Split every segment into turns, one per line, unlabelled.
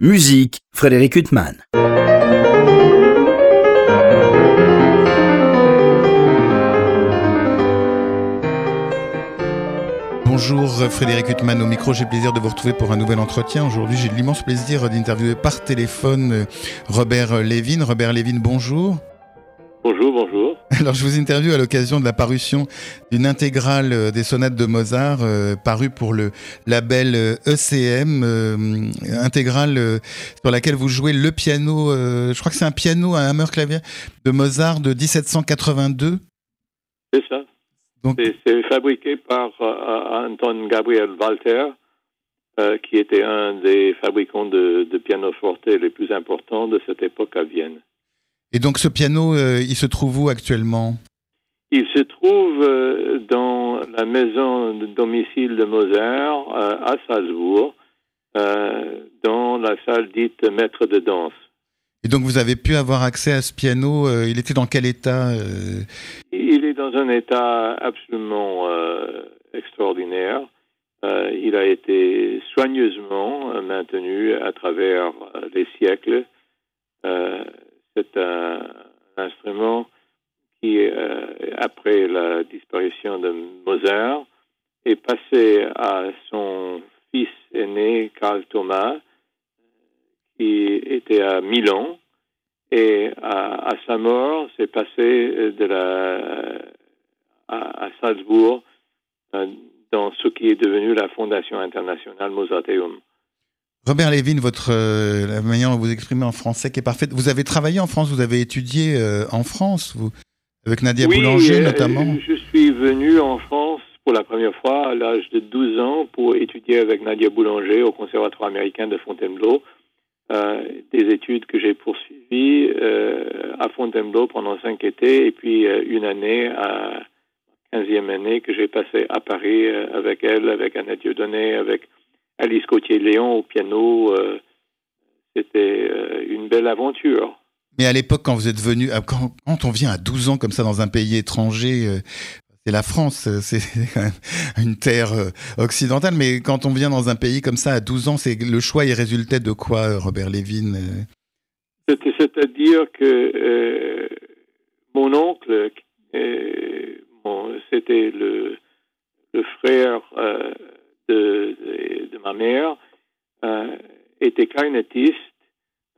Musique, Frédéric Huttman.
Bonjour Frédéric Huttman au micro, j'ai plaisir de vous retrouver pour un nouvel entretien. Aujourd'hui j'ai l'immense plaisir d'interviewer par téléphone Robert Lévin. Robert Lévin, bonjour.
Bonjour, bonjour.
Alors je vous interviewe à l'occasion de la parution d'une intégrale euh, des sonates de Mozart euh, parue pour le label ECM, euh, intégrale sur laquelle vous jouez le piano, je crois que c'est un piano à hammer clavier de Mozart de 1782.
C'est ça. C'est fabriqué par Anton Gabriel Walter, qui était un des fabricants de, de piano forte les plus importants de cette époque à Vienne.
Et donc ce piano, euh, il se trouve où actuellement?
Il se trouve euh, dans la maison de domicile de Mozart euh, à Salzbourg, dans la salle dite maître de danse.
Et donc vous avez pu avoir accès à ce piano, il était dans quel état
Il est dans un état absolument extraordinaire. il a été soigneusement maintenu à travers les siècles c'est un, instrument qui, euh, après la disparition de Mozart, est passé à son fils aîné, Karl Thomas, qui était à Milan. Et à, sa mort, c'est passé de la, à, Salzbourg, euh, dans ce qui est devenu la Fondation internationale Mozarteum.
Robert Lévin, votre euh, la manière dont vous exprimez en français qui est parfaite. Vous avez travaillé en France, vous avez étudié euh, en France, vous, avec Nadia Boulanger euh, notamment.
Je suis venu en France pour la première fois à l'âge de 12 ans pour étudier avec Nadia Boulanger au Conservatoire américain de Fontainebleau. des études que j'ai poursuivies à Fontainebleau pendant cinq étés et puis une année à 15e année que j'ai passée à Paris avec elle, avec Annette Dieudonné, avec Alice Gauthier-Léon au piano, euh, c'était euh, une belle aventure.
Mais à l'époque, quand vous êtes venu, euh, quand, on vient à 12 ans comme ça dans un pays étranger, c'est la France, c'est une terre occidentale, mais quand on vient dans un pays comme ça à 12 ans, c'est le choix il résultait de quoi, Robert Lévin
C'est-à-dire que mon oncle, c'était le, le, frère de, ma mère euh, était clarinettiste.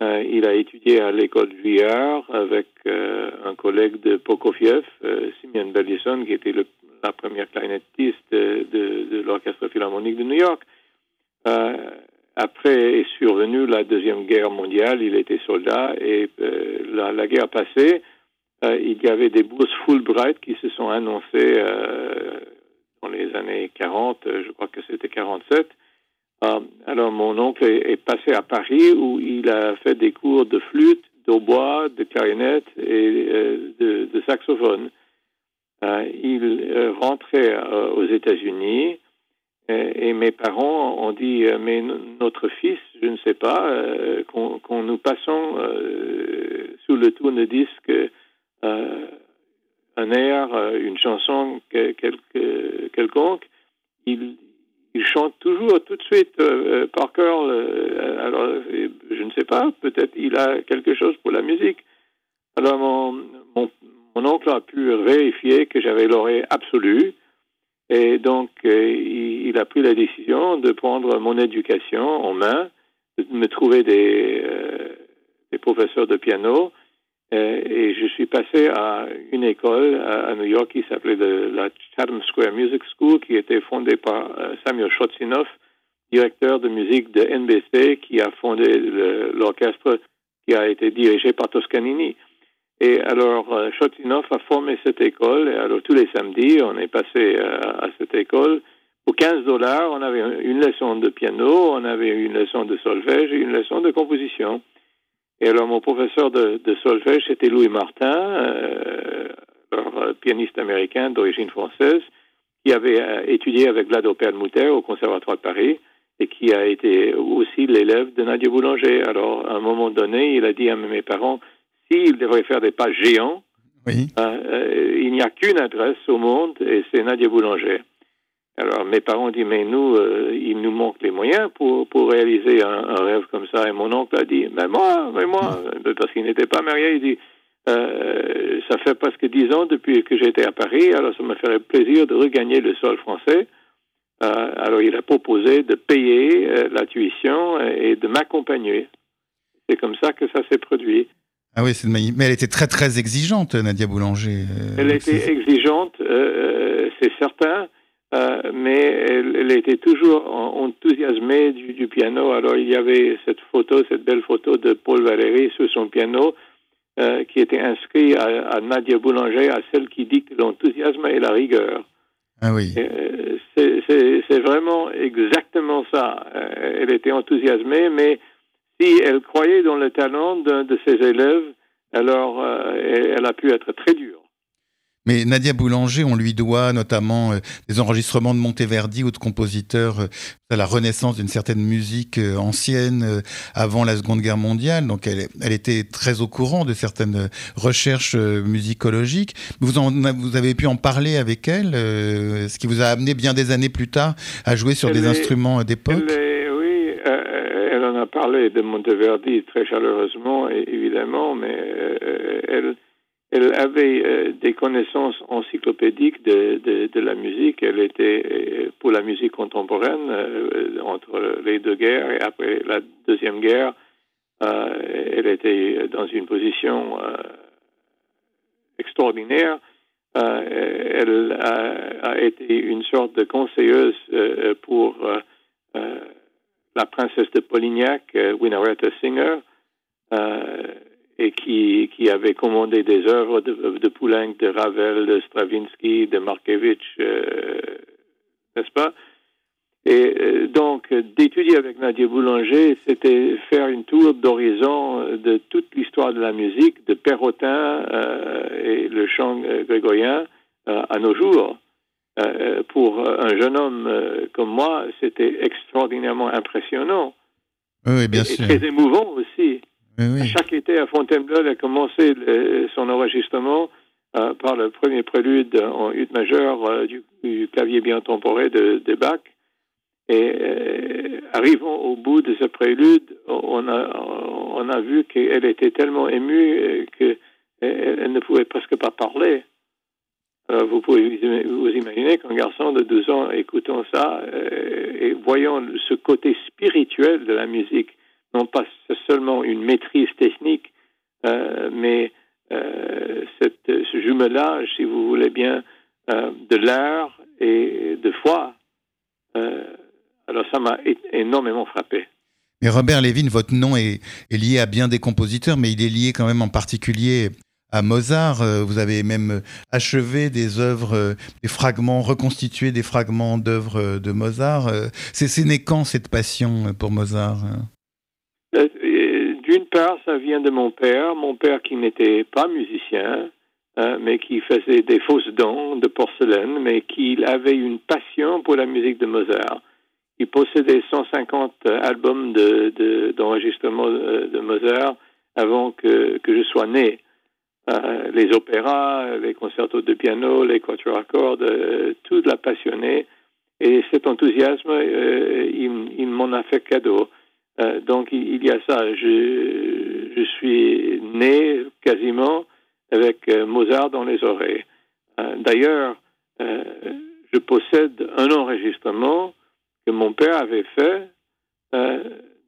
Euh, il a étudié à l'école Juillard avec euh, un collègue de Prokofiev, Simeon Bellison, qui était le, la première clarinettiste de, l'Orchestre Philharmonique de New York. après est survenue la Deuxième Guerre mondiale, il était soldat et la, guerre passée, il y avait des bourses Fulbright qui se sont annoncées dans les années 40, euh, je crois que c'était 47. Euh, alors mon oncle est, passé à Paris où il a fait des cours de flûte, d'hautbois, de clarinette et euh, de, saxophone. il rentrait aux États-Unis et, mes parents ont dit mais notre fils, je ne sais pas, qu'on nous passons sous le tourne-disque un air, euh, une chanson quelconque, il, chante toujours tout de suite euh, euh, par cœur. alors, je ne sais pas, peut-être il a quelque chose pour la musique. Alors, mon, oncle a pu vérifier que j'avais l'oreille absolue. Et donc, il, a pris la décision de prendre mon éducation en main, de me trouver des, professeurs de piano et je suis passé à une école à, New York qui s'appelait la Chatham Square Music School, qui était fondée par euh, Samuel Shotsinoff, directeur de musique de NBC, qui a fondé l'orchestre qui a été dirigé par Toscanini. Et alors, euh, a formé cette école, et alors tous les samedis, on est passé euh, à cette école. Pour 15 dollars, on avait une leçon de piano, on avait une leçon de solfège et une leçon de composition. Et alors, mon professeur de, solfège, c'était Louis Martin, euh, euh, pianiste américain d'origine française, qui avait euh, étudié avec Vlado Perlmutter au Conservatoire de Paris et qui a été aussi l'élève de Nadia Boulanger. Alors, à un moment donné, il a dit à mes parents, s'il devrait faire des pas géants, il n'y a qu'une adresse au monde et c'est Nadia Boulanger. Alors mes parents ont dit mais nous il nous manque les moyens pour pour réaliser un, rêve comme ça. Et mon oncle a dit mais moi mais moi. Parce qu'il n'était pas marié il dit ça fait presque dix ans depuis que j'étais à Paris alors ça me ferait plaisir de regagner le sol français. Alors il a proposé de payer la tuition et de m'accompagner. C'est comme ça que ça s'est produit.
Ah oui, mais elle était très très exigeante, Nadia Boulanger.
Euh, elle était exigeante, euh, euh, c'est certain, mais elle, était toujours enthousiasmée du, piano. Alors il y avait cette photo, cette belle photo de Paul Valéry sur son piano, qui était inscrit à, Nadia Boulanger, à celle qui dit que l'enthousiasme et la rigueur.
Ah oui.
c'est vraiment exactement ça. elle était enthousiasmée, mais si elle croyait dans le talent de ses élèves, alors euh, elle a pu être très dure.
Mais Nadia Boulanger, on lui doit notamment euh, des enregistrements de Monteverdi ou de compositeurs euh, à la renaissance d'une certaine musique ancienne avant la Seconde Guerre mondiale. Donc elle, elle était très au courant de certaines recherches musicologiques. Vous, en, vous avez pu en parler avec elle, ce qui vous a amené bien des années plus tard à jouer sur des instruments d'époque
a parlé de Monteverdi très chaleureusement, évidemment, mais euh, elle, elle avait euh, des connaissances encyclopédiques de, de, la musique. Elle était euh, pour la musique contemporaine entre les deux guerres et après la deuxième guerre. elle était dans une position extraordinaire. elle a, été une sorte de conseilleuse pour la princesse de Polignac, euh, Winaretta Singer, euh, et qui, qui avait commandé des œuvres de, de Poulenc, de Ravel, de Stravinsky, de Markevitch, euh, n'est-ce pas? Et donc, d'étudier avec Nadia Boulanger, c'était faire une tour d'horizon de toute l'histoire de la musique, de Perrotin et le chant grégorien à nos jours. Euh, pour un jeune homme euh, comme moi, c'était extraordinairement impressionnant.
Oui, bien sûr.
Et très émouvant aussi. Chaque été à Fontainebleau, il a commencé son enregistrement euh, par le premier prélude en ut majeur du, clavier bien temporé de, Bach. Et arrivant au bout de ce prélude, on a, on a vu qu'elle était tellement émue qu'elle elle ne pouvait presque pas parler. Euh, vous pouvez vous imaginer qu'un garçon de 12 ans écoutant ça euh, et voyant ce côté spirituel de la musique, non pas seulement une maîtrise technique, euh, mais cette, ce jumelage, si vous voulez bien, de l'art et de foi. alors ça m'a énormément frappé.
Mais Robert Lévin, votre nom est, lié à bien des compositeurs, mais il est lié quand même en particulier à Mozart. Euh, vous avez même euh, achevé des œuvres, euh, des fragments, reconstitué des fragments d'œuvres de Mozart. C'est né quand cette passion pour Mozart hein?
D'une part, ça vient de mon père, mon père qui n'était pas musicien, mais qui faisait des fausses dents de porcelaine, mais qui avait une passion pour la musique de Mozart. Il possédait 150 albums d'enregistrement de, de, Mozart avant que, que je sois né. Euh, les opéras, les concertos de piano, les quatuors à cordes, euh, tout l'a passionné. Et cet enthousiasme, euh, il, m'en a fait cadeau. Donc il, y a ça. Je, je suis né quasiment avec Mozart dans les oreilles. D'ailleurs, je possède un enregistrement que mon père avait fait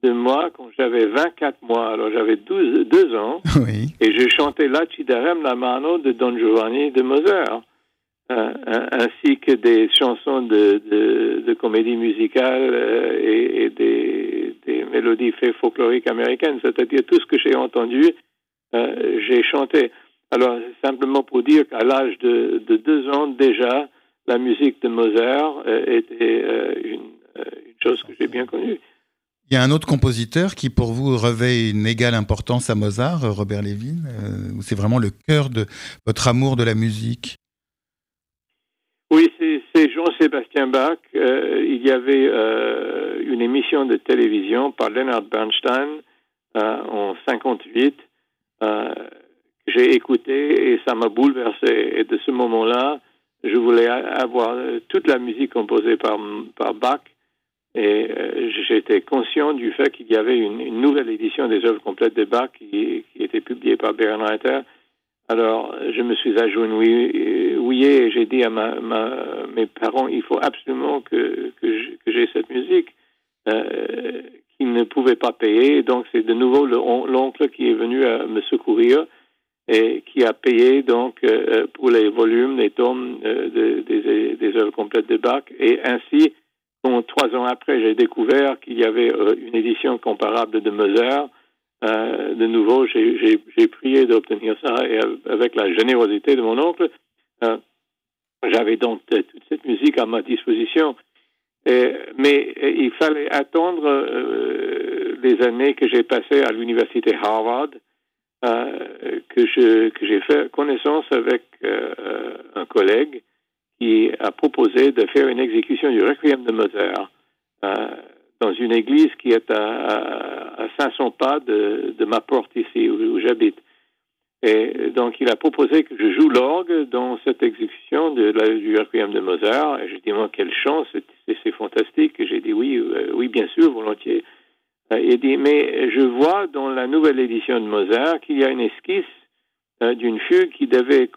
de moi quand j'avais 24 mois. Alors j'avais 12, 2 ans. Et je chantais La Cidarem la mano de Don Giovanni de Mozart. Euh, ainsi que des chansons de, de, comédie musicale euh, et, des, des, mélodies folkloriques américaines, c'est-à-dire tout ce que j'ai entendu, euh, j'ai chanté. Alors, simplement pour dire qu'à l'âge de, de, deux ans déjà, la musique de Mozart était une, une chose que j'ai bien connue.
Il y a un autre compositeur qui, pour vous, revêt une égale importance à Mozart, Robert Levin. Euh, c'est vraiment le cœur de votre amour de la musique?
Oui, c'est Jean-Sébastien Bach. Euh, il y avait euh, une émission de télévision par Leonard Bernstein en 58. J'ai écouté et ça m'a bouleversé. Et de ce moment-là, je voulais avoir toute la musique composée par, Bach et j'étais conscient du fait qu'il y avait une, nouvelle édition des œuvres complètes de Bach qui, qui était publiée par Berenreiter. Alors, je me suis agenouillé et j'ai dit à ma, mes parents, il faut absolument que, que j'ai cette musique euh, qu'ils ne pouvaient pas payer. Donc, c'est de nouveau l'oncle qui est venu me secourir et qui a payé donc euh, pour les volumes, les tomes euh, des, des œuvres complètes de Bach. Et ainsi, trois ans après, j'ai découvert qu'il y avait euh, une édition comparable de Mozart. Euh, de nouveau, j'ai prié d'obtenir ça et avec la générosité de mon oncle, euh, j'avais donc toute cette musique à ma disposition. mais il fallait attendre les années que j'ai passées à l'université Harvard, que j'ai fait connaissance avec un collègue qui a proposé de faire une exécution du requiem de Mozart euh, dans une église qui est à, 500 pas de, ma porte ici où, j'habite. Et donc, il a proposé que je joue l'orgue dans cette exécution de du requiem de Mozart. Et j'ai dit, moi, quelle chance, c'est fantastique. J'ai dit, oui, euh, oui, bien sûr, volontiers. Euh, il dit, mais je vois dans la nouvelle édition de Mozart qu'il y a une esquisse d'une fugue qui devait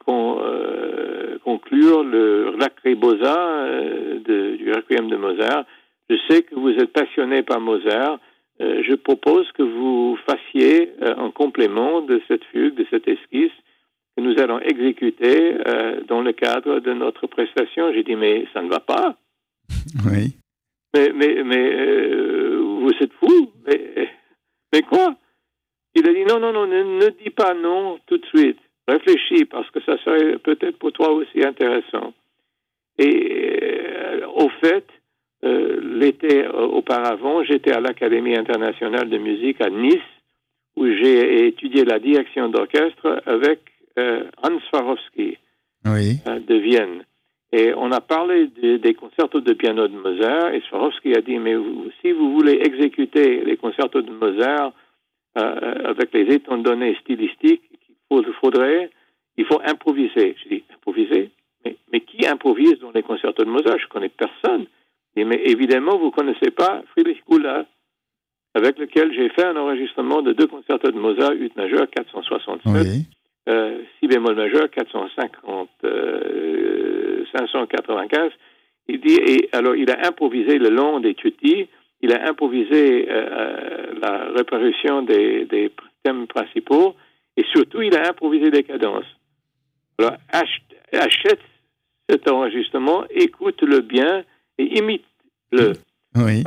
conclure le Lacrimosa euh, du Requiem de Mozart. Je sais que vous êtes passionné par Mozart. Euh, je propose que vous fassiez euh, un complément de cette fugue, de cette esquisse que nous allons exécuter dans le cadre de notre prestation. J'ai dit, mais ça ne va pas.
Oui.
Mais, mais, mais vous êtes fou. Mais, mais quoi? Il a dit, non, non, non, ne, ne dis pas non tout de suite. Réfléchis parce que ça serait peut-être pour toi aussi intéressant. Et euh, au fait, euh, l'été euh, auparavant, j'étais à l'Académie internationale de musique à Nice, où j'ai étudié la direction d'orchestre avec Hans Swarovski de Vienne. Et on a parlé des concertos de piano de Mozart, et Swarovski a dit, mais si vous voulez exécuter les concertos de Mozart avec les donnés stylistiques, il faudrait, il faut improviser. Je dis, improviser? Mais, mais, qui improvise dans les concertos de Mozart? Je ne connais personne. Mais évidemment, vous ne connaissez pas Friedrich Gula, avec lequel j'ai fait un enregistrement de deux concertos de Mozart, ut majeur 467, euh, si bémol majeur 450, 595. Euh, il dit, et alors il a improvisé le long des tutis, il a improvisé euh, la réparation des, des thèmes principaux, et surtout, il a improvisé des cadences. Alors, achète cet enregistrement, écoute-le bien et imite-le.
Oui.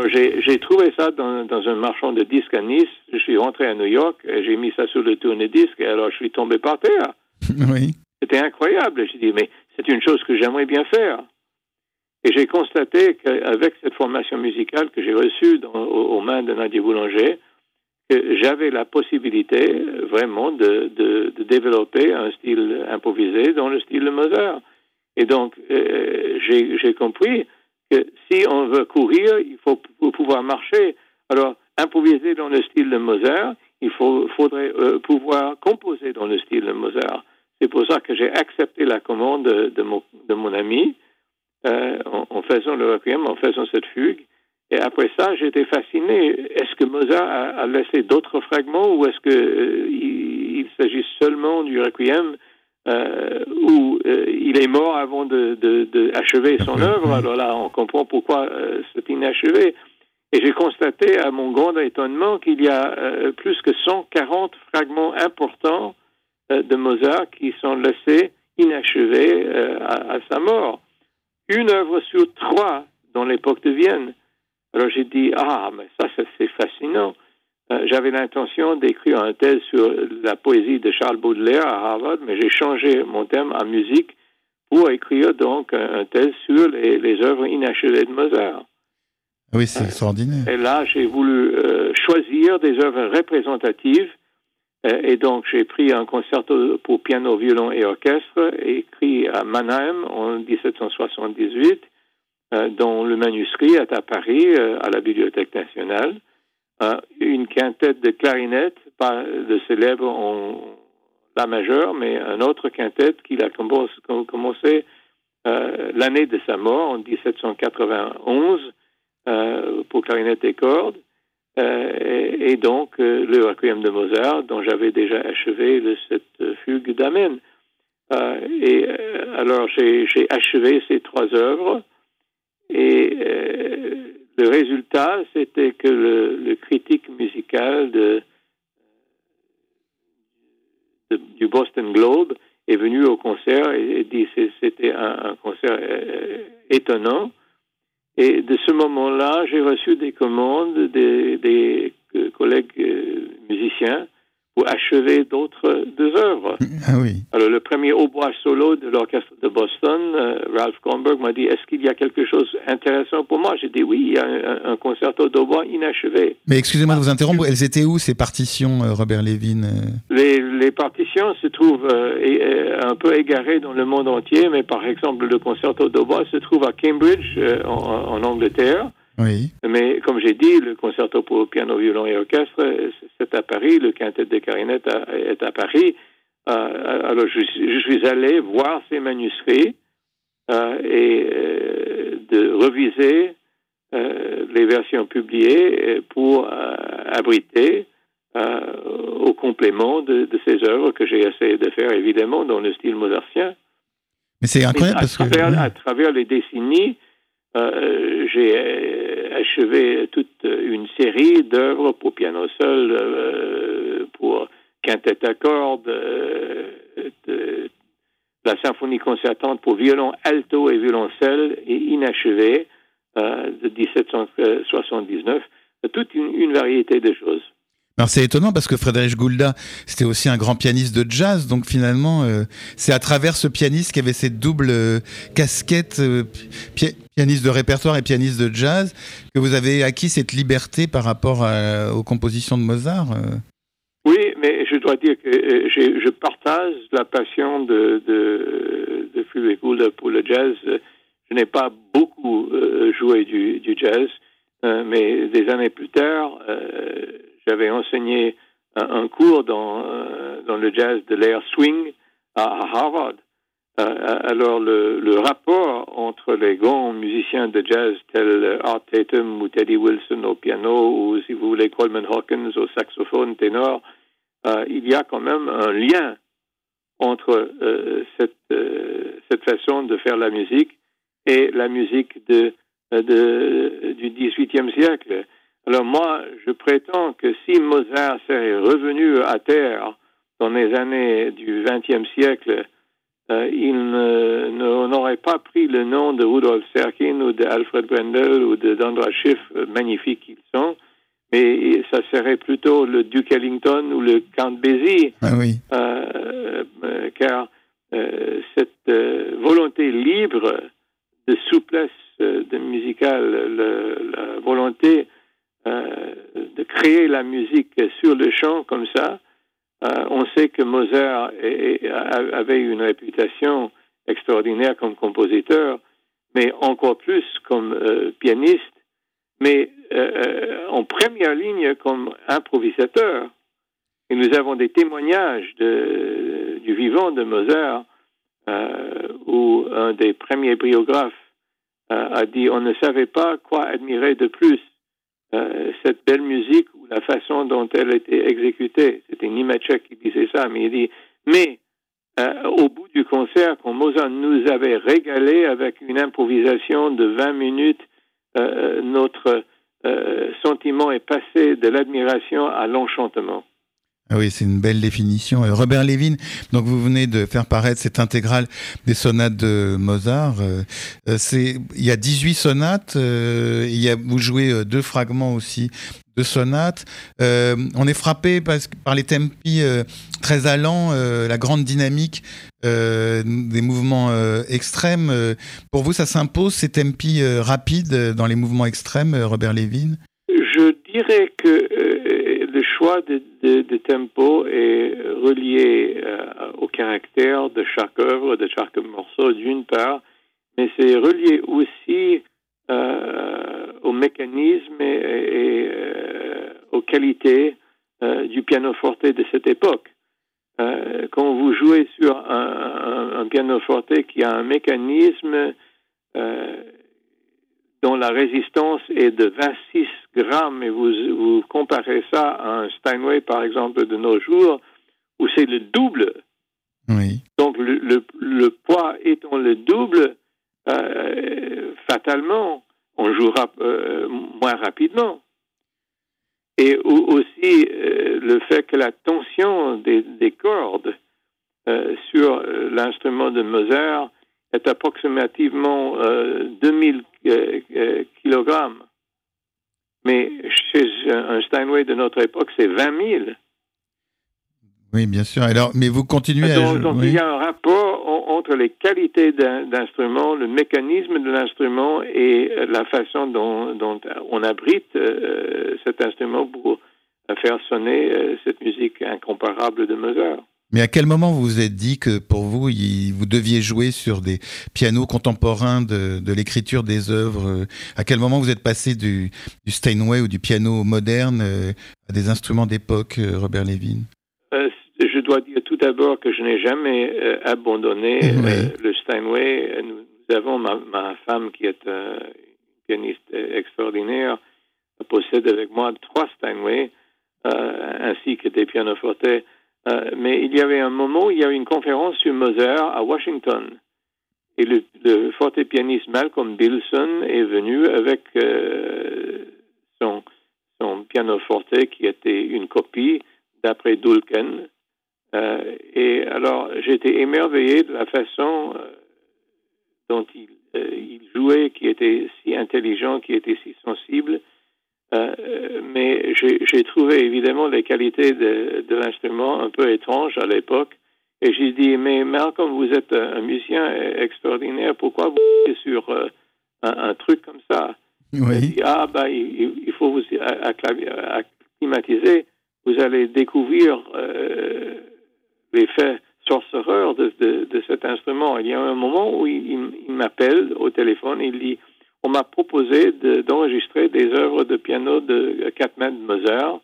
J'ai trouvé ça dans, dans, un marchand de disques à Nice. Je suis rentré à New York et j'ai mis ça sur le tourne-disque et alors je suis tombé par terre.
Oui.
C'était incroyable. J'ai dit, mais c'est une chose que j'aimerais bien faire. Et j'ai constaté qu'avec cette formation musicale que j'ai reçue aux, mains de Nadia Boulanger, j'avais la possibilité vraiment de, de, de, développer un style improvisé dans le style de Mozart. Et donc, euh, j'ai compris si on veut courir, il faut pouvoir marcher. Alors, improviser dans le style de Mozart, il faut, faudrait euh, pouvoir composer dans le style de Mozart. C'est pour ça que j'ai accepté la commande de, mon, de mon ami euh, en, faisant le requiem, en faisant cette fugue. Et après ça, j'étais fasciné. Est-ce que Mozart a, laissé d'autres fragments ou est-ce que euh, s'agit seulement du requiem euh, où euh, il est mort avant de, de, achever son œuvre Alors là, on comprend pourquoi c'est inachevé. Et j'ai constaté à mon grand étonnement qu'il y a plus que 140 fragments importants de Mozart qui sont laissés inachevés à, à, sa mort. Une œuvre sur trois dans l'époque de Vienne. Alors j'ai dit, ah, mais ça, c'est fascinant. Euh, j'avais l'intention d'écrire un thèse sur la poésie de Charles Baudelaire à Harvard, mais j'ai changé mon thème en musique pour écrire donc un, thèse sur les, œuvres inachevées de Mozart.
Oui, c'est extraordinaire.
Et là, j'ai voulu euh, choisir des œuvres représentatives. Euh, et donc, j'ai pris un concerto pour piano, violon et orchestre, écrit à Mannheim en 1778 euh, dont le manuscrit est à Paris, à la Bibliothèque nationale. Euh, une quintette de clarinette, pas de célèbre en La majeur, mais un autre quintette qu'il a commencé l'année de sa mort, en 1791, pour clarinette et cordes. Et, donc, le Requiem de Mozart, dont j'avais déjà achevé cette fugue d'Amen. et alors, j'ai achevé ces trois œuvres. Et le résultat, c'était que le, critique musical de, du Boston Globe est venu au concert et, dit dit c'était un, concert euh, étonnant. Et de ce moment-là, j'ai reçu des commandes des, des collègues euh, musiciens achever d'autres deux œuvres.
Ah oui.
Alors, le premier hautbois solo de l'orchestre de Boston, euh, Ralph Kronberg, m'a dit Est-ce qu'il y a quelque chose d'intéressant pour moi? J'ai dit Oui, il y a un, concerto d'hautbois inachevé.
Mais excusez-moi de vous interrompre, elles étaient où ces partitions, euh, Robert Levin
euh? les, les, partitions se trouvent un peu égarées dans le monde entier, mais par exemple, le concerto d'hautbois se trouve à Cambridge, en Angleterre.
Oui.
Mais comme j'ai dit, le concerto pour piano, violon et orchestre, c'est à Paris, le quintet de clarinette est à Paris. Euh, alors je, suis allé voir ces manuscrits euh, et euh, de reviser les versions publiées pour abriter au complément de, ces œuvres que j'ai essayé de faire évidemment dans le style mozartien.
Mais c'est incroyable parce
que à travers les décennies, euh, j'ai euh, achevé toute une série d'œuvres pour piano seul, euh, pour quintette à cordes, la symphonie concertante pour violon alto et violoncelle et inachevée de 1779, toute une variété de choses.
Alors c'est étonnant parce que Frédéric Goulda, c'était aussi un grand pianiste de jazz, donc finalement, euh, c'est à travers ce pianiste qui avait cette double euh, casquette, euh, pianiste de répertoire et pianiste de jazz, que vous avez acquis cette liberté par rapport aux compositions de Mozart.
Oui, mais je dois dire que je partage la passion de, de, de Frédéric Goulda pour le jazz. Je n'ai pas beaucoup joué du, du jazz, mais des années plus tard j'avais enseigné un, cours dans, euh, dans le jazz de l'air swing à, Harvard. Euh, alors, le, rapport entre les grands musiciens de jazz tels Art Tatum ou Teddy Wilson au piano ou, si vous voulez, Coleman Hawkins au saxophone ténor, euh, il y a quand même un lien entre cette, cette façon de faire la musique et la musique de, de, du XVIIIe siècle. Alors moi, je prétends que si Mozart serait revenu à terre dans les années du XXe siècle, euh, il n'aurait pas pris le nom de Rudolf Serkin ou de Alfred Brendel ou de Dandra Schiff, euh, magnifiques qu'ils sont, mais ça serait plutôt le Duke Ellington ou le Count Basie,
ah oui.
euh, car cette volonté libre de souplesse de musicale, la volonté euh, de créer la musique sur le champ comme ça. Euh, on sait que Mozart avait une réputation extraordinaire comme compositeur, mais encore plus comme euh, pianiste, mais en première ligne comme improvisateur. Et nous avons des témoignages du vivant de Mozart où un des premiers biographes a dit on ne savait pas quoi admirer de plus euh, cette belle musique ou la façon dont elle était exécutée. C'était Nimetchek qui disait ça, mais il dit, mais euh, au bout du concert, quand Mozart nous avait régalé avec une improvisation de 20 minutes, euh, notre sentiment est passé de l'admiration à l'enchantement.
Ah oui, c'est une belle définition. Euh, Robert Levin, donc vous venez de faire paraître cette intégrale des sonates de Mozart. Euh, euh, c'est, il y a 18 sonates, il y a, vous jouez deux fragments aussi de sonates. on est frappé par les tempi très allants, la grande dynamique des mouvements extrêmes. pour vous, ça s'impose ces tempi rapides dans les mouvements extrêmes, Robert Levin
Je dirais que le choix de, de, tempo est relié euh, au caractère de chaque œuvre, de chaque morceau d'une part, mais c'est relié aussi euh, au mécanisme et, euh, aux qualités du pianoforte de cette époque. quand vous jouez sur un, pianoforte qui a un mécanisme dont la résistance est de 26 grammes et vous, vous comparez ça à un Steinway, par exemple, de nos jours, où c'est le double.
Oui.
Donc, le, le, poids étant le double, euh, fatalement, on jouera euh, moins rapidement. Et aussi euh, le fait que la tension des, des cordes sur l'instrument de Mozart est approximativement 2000 kg. Mais chez un Steinway de notre époque, c'est 20 000.
Oui, bien sûr. Alors, mais vous continuez
à... Donc, il y a un rapport entre les qualités d'instrument, le mécanisme de l'instrument et la façon dont, on abrite euh, cet instrument pour faire sonner euh, cette musique incomparable de Mozart.
Mais à quel moment vous vous êtes dit que pour vous, vous deviez jouer sur des pianos contemporains de, l'écriture des œuvres À quel moment vous êtes passé du, Steinway ou du piano moderne euh, à des instruments d'époque, Robert Levin?
Je dois dire tout d'abord que je n'ai jamais euh, abandonné euh, le Steinway. Nous, avons ma, femme qui est euh, une pianiste extraordinaire, possède avec moi trois Steinway, ainsi que des pianofortes. Mais il y avait un moment où il y avait une conférence sur Mozart à Washington. Et le, le forte pianiste Malcolm Bilson est venu avec son, son pianoforte qui était une copie d'après Dulken, euh, et alors, j'étais émerveillé de la façon euh, dont il, euh, il, jouait, qui était si intelligent, qui était si sensible. Mais j'ai trouvé évidemment les qualités de, de l'instrument un peu étranges à l'époque. Et j'ai dit, mais Malcolm, vous êtes un musicien extraordinaire, pourquoi vous êtes sur un, truc comme ça?
Oui.
dit, ah, bah, il, il, faut vous acclimatiser, vous allez découvrir l'effet sorcereur de, de, cet instrument. Il y a un moment où il, m'appelle au téléphone, il dit M'a proposé d'enregistrer des œuvres de piano de quatre de Mozart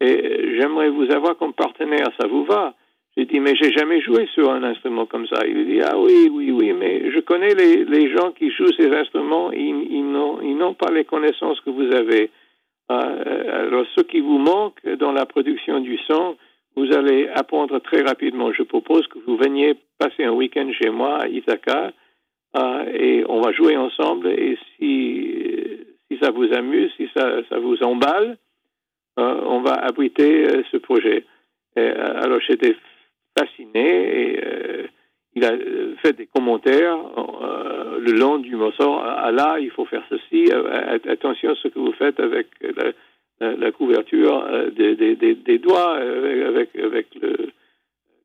et j'aimerais vous avoir comme partenaire, ça vous va? J'ai dit Mais j'ai jamais joué sur un instrument comme ça. Il dit Ah oui, oui, oui, mais je connais les, les gens qui jouent ces instruments, ils, ils n'ont pas les connaissances que vous avez. Euh, alors, ce qui vous manque dans la production du son, vous allez apprendre très rapidement. Je propose que vous veniez passer un week-end chez moi à Ithaca euh, et on va jouer ensemble. Et si, si ça vous amuse, si ça, ça vous emballe, euh, on va abriter euh, ce projet. alors j'étais fasciné et il a fait des commentaires le long du morceau. Ah là, il faut faire ceci. attention à ce que vous faites avec la, couverture des, des, des, doigts avec, avec le,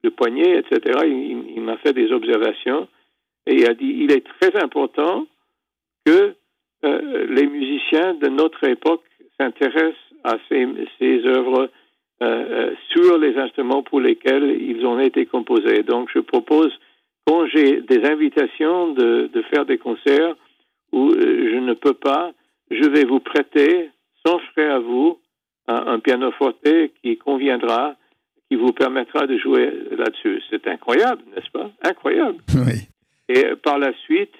le poignet, etc. Il, m'a fait des observations et il a dit il est très important que euh, les musiciens de notre époque s'intéressent à ces, œuvres sur les instruments pour lesquels ils ont été composés. Donc je propose, quand j'ai des invitations de, faire des concerts où je ne peux pas, je vais vous prêter sans frais à vous un, pianoforte qui conviendra, qui vous permettra de jouer là-dessus. C'est incroyable, n'est-ce pas? Incroyable.
Oui.
Et par la suite,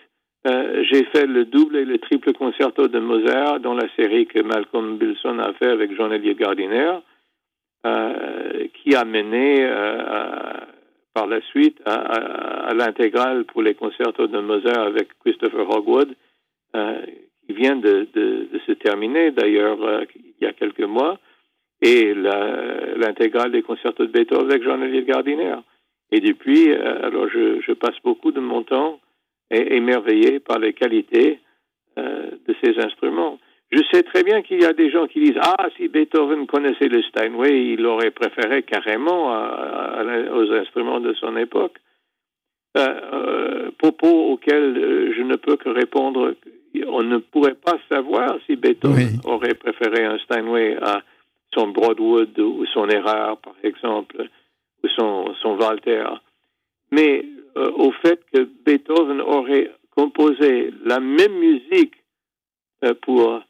euh, j'ai fait le double et le triple concerto de Mozart dans la série que Malcolm Bilson a fait avec Jean-Éliot Gardiner, euh, qui a mené euh, par la suite à, l'intégrale pour les concertos de Mozart avec Christopher Hogwood, qui vient de, se terminer d'ailleurs il y a quelques mois, et l'intégrale des concertos de Beethoven avec Jean-Olivier Gardiner. Et depuis, euh, alors je, passe beaucoup de mon temps émerveillé par les qualités euh, de ces instruments. Je sais très bien qu'il y a des gens qui disent Ah, si Beethoven connaissait le Steinway, il aurait préféré carrément aux instruments de son époque. propos auxquels je ne peux que répondre on ne pourrait pas savoir si Beethoven aurait préféré un Steinway à son Broadwood ou son Erard, par exemple, son, son Walter. Mais euh, au fait que Beethoven aurait composé la même musique euh, pour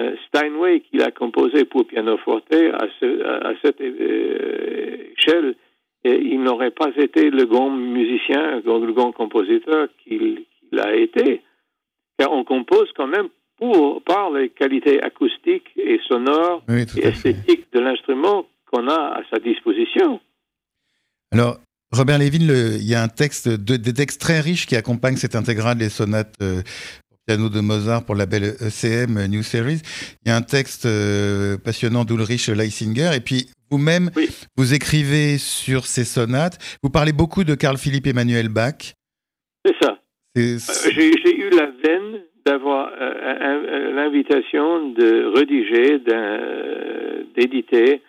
euh, Steinway qu'il a composé pour pianoforte à, à, cette échelle, il n'aurait pas été le grand musicien, le grand compositeur qu'il a été. Car on compose quand même pour, par les qualités acoustiques et sonores et esthétiques de l'instrument qu'on a à sa disposition.
Alors, Robert Lévin, il y a un texte, des textes très riches qui accompagnent cette intégrale des sonates euh, pour piano de Mozart pour la belle ECM New Series. Il y a un texte euh, passionnant d'Ulrich Leisinger. Et puis, vous-même, vous écrivez sur ces sonates. Vous parlez beaucoup de Carl Philippe Emmanuel Bach.
C'est ça. Euh, j'ai eu la veine d'avoir l'invitation de rédiger, d'éditer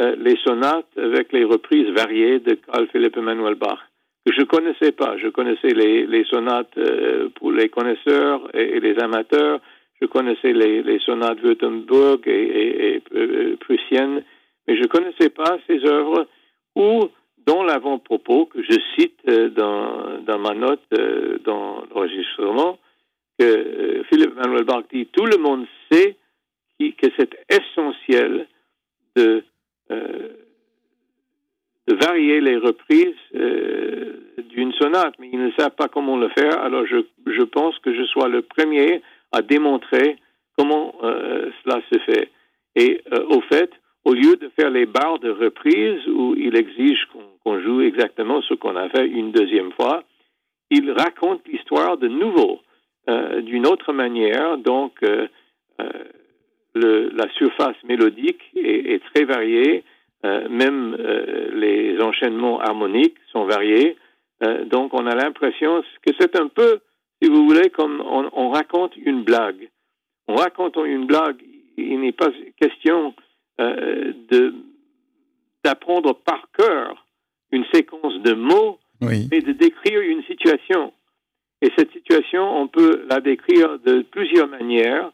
euh, les sonates avec les reprises variées de Carl Philipp Emanuel Bach, que je ne connaissais pas. Je connaissais les, les sonates euh, pour les connaisseurs et, les amateurs. Je connaissais les, les sonates Württemberg et, et, euh, prussiennes, mais je ne connaissais pas ces œuvres où, dans l'avant-propos que je cite dans, dans ma note, dans l'enregistrement, que Philippe Emanuel Bach dit Tout le monde sait que c'est essentiel de de varier les reprises euh, d'une sonate, mais ils ne savent pas comment le faire. Alors je, je pense que je sois le premier à démontrer comment euh, cela se fait. Et au fait, au lieu de faire les barres de reprise où il exige qu'on joue exactement ce qu'on a fait une deuxième fois, il raconte l'histoire de nouveau, d'une autre manière. Donc, le, la surface mélodique est, est très variée, euh, même euh, les enchaînements harmoniques sont variés. Euh, donc on a l'impression que c'est un peu, si vous voulez, comme on, on raconte une blague. En racontant une blague, il n'est pas question de d'apprendre par cœur une séquence de mots, mais de décrire une situation. Et cette situation, on peut la décrire de plusieurs manières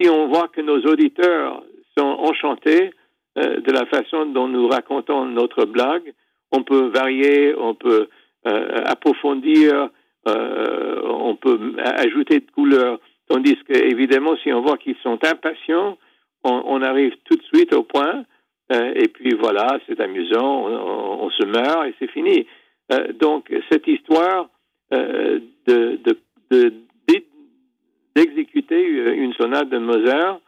si on voit que nos auditeurs sont enchantés euh, de la façon dont nous racontons notre blague, on peut varier, on peut euh, approfondir, euh, on peut ajouter de couleurs. Tandis que, évidemment, si on voit qu'ils sont impatients, on, arrive tout de suite au point, et puis voilà, c'est amusant, on, se meurt et c'est fini. donc, cette histoire de, de, de d'exécuter euh, une sonate de Mozart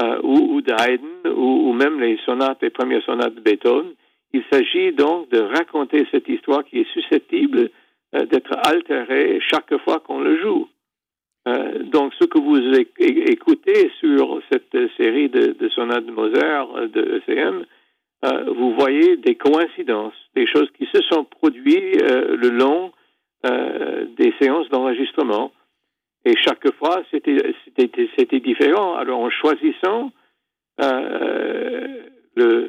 euh, ou, ou, de Haydn ou, même les sonates, les premières sonates de Beethoven. Il s'agit donc de raconter cette histoire qui est susceptible euh, d'être altérée chaque fois qu'on le joue. donc, ce que vous écoutez sur cette série de, de sonates de Mozart de ECM, vous voyez des coïncidences, des choses qui se sont produites le long des séances d'enregistrement. Et chaque fois, c'était différent. Alors, en choisissant euh,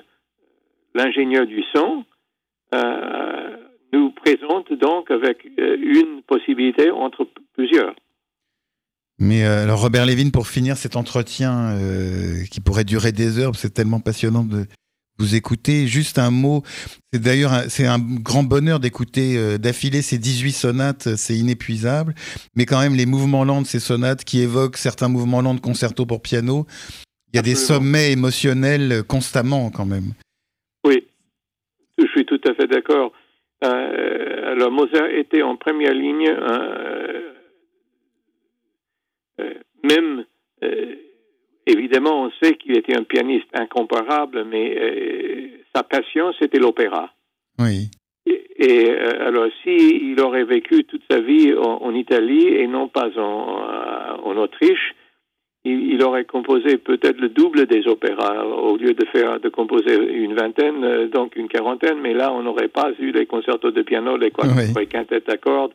l'ingénieur du son, euh, nous présente donc avec euh, une possibilité entre plusieurs.
Mais alors Robert Lévin, pour finir cet entretien qui pourrait durer des heures, c'est tellement passionnant de, vous écoutez. Juste un mot, c'est d'ailleurs c'est un grand bonheur d'écouter euh, d'affilée ces 18 sonates, c'est inépuisable. Mais quand même, les mouvements lents de ces sonates qui évoquent certains mouvements lents de concerto pour piano, il y a des sommets émotionnels euh, constamment quand même.
Oui, je suis tout à fait d'accord. Euh, alors Mozart était en première ligne, même Évidemment, on sait qu'il était un pianiste incomparable, mais euh, sa passion, c'était l'opéra.
Oui.
Et, euh, alors, s'il il aurait vécu toute sa vie en, Italie et non pas en, euh, en Autriche, il, aurait composé peut-être le double des opéras au lieu de faire de composer une vingtaine, donc une quarantaine. Mais là, on n'aurait pas eu les concertos de piano, les, les quintettes à cordes,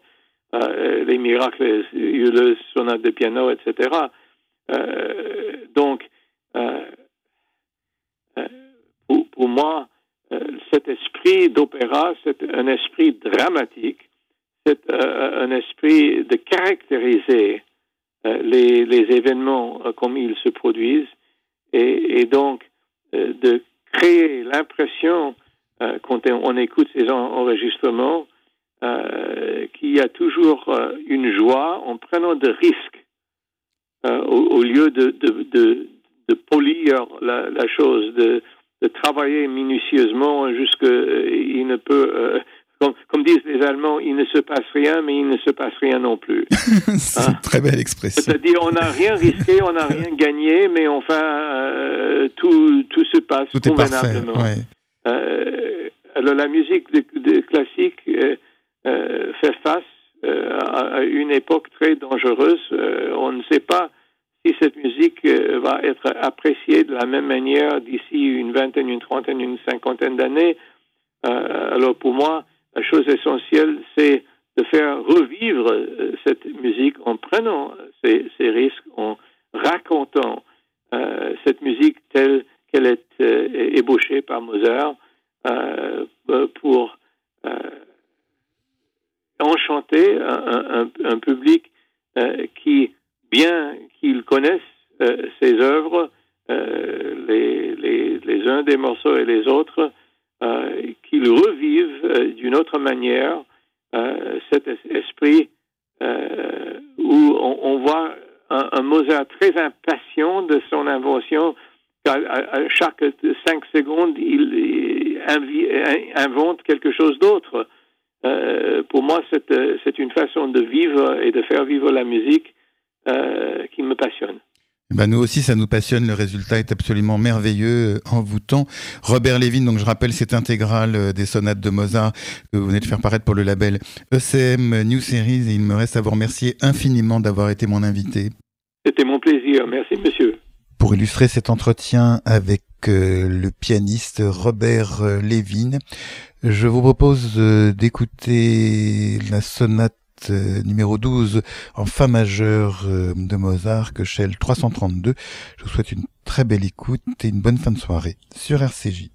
les miracles, les sonates de piano, etc. Euh, donc, euh, euh, pour, moi, cet esprit d'opéra, c'est un esprit dramatique, c'est un esprit de caractériser les, événements comme ils se produisent et donc de créer l'impression quand on écoute ces enregistrements qu'il y a toujours une joie en prenant des risques euh, au, lieu de, de, de, de polir la, la, chose, de, de travailler minutieusement jusqu'à euh, il ne peut, euh, comme, comme, disent les Allemands, il ne se passe rien, mais il ne se passe rien non plus.
C'est hein? très belle expression.
C'est-à-dire, on n'a rien risqué, on n'a rien gagné, mais enfin, euh, tout, tout se passe
tout convenablement. Est
parfait, ouais. alors, la musique de classique fait face à une époque très dangereuse. on ne sait pas si cette musique euh, va être appréciée de la même manière d'ici une vingtaine, une trentaine, une cinquantaine d'années. Euh, alors pour moi, la chose essentielle, c'est de faire revivre euh, cette musique en prenant ces, risques, en racontant cette musique telle qu'elle est ébauchée par Mozart pour enchanter un public qui bien qu'ils connaissent euh, ces œuvres, euh, les, uns des morceaux et les autres, euh, qu'ils revivent d'une autre manière cet esprit où on, voit un, Mozart très impatient de son invention. À, à chaque cinq secondes, il, invente quelque chose d'autre. Pour moi, c'est une façon de vivre et de faire vivre la musique euh, qui me passionne.
Eh ben nous aussi, ça nous passionne. Le résultat est absolument merveilleux, euh, envoûtant. Robert Lévin, donc je rappelle cette intégrale euh, des sonates de Mozart que vous venez de faire paraître pour le label ECM New Series. Et il me reste à vous remercier infiniment d'avoir été mon invité.
C'était mon plaisir. Merci, monsieur.
Pour illustrer cet entretien avec le pianiste Robert Lévin, je vous propose d'écouter la sonate euh, numéro 12 en Fa majeur euh, de Mozart, que Shell 332. Je vous souhaite une très belle écoute et une bonne fin de soirée sur RCJ.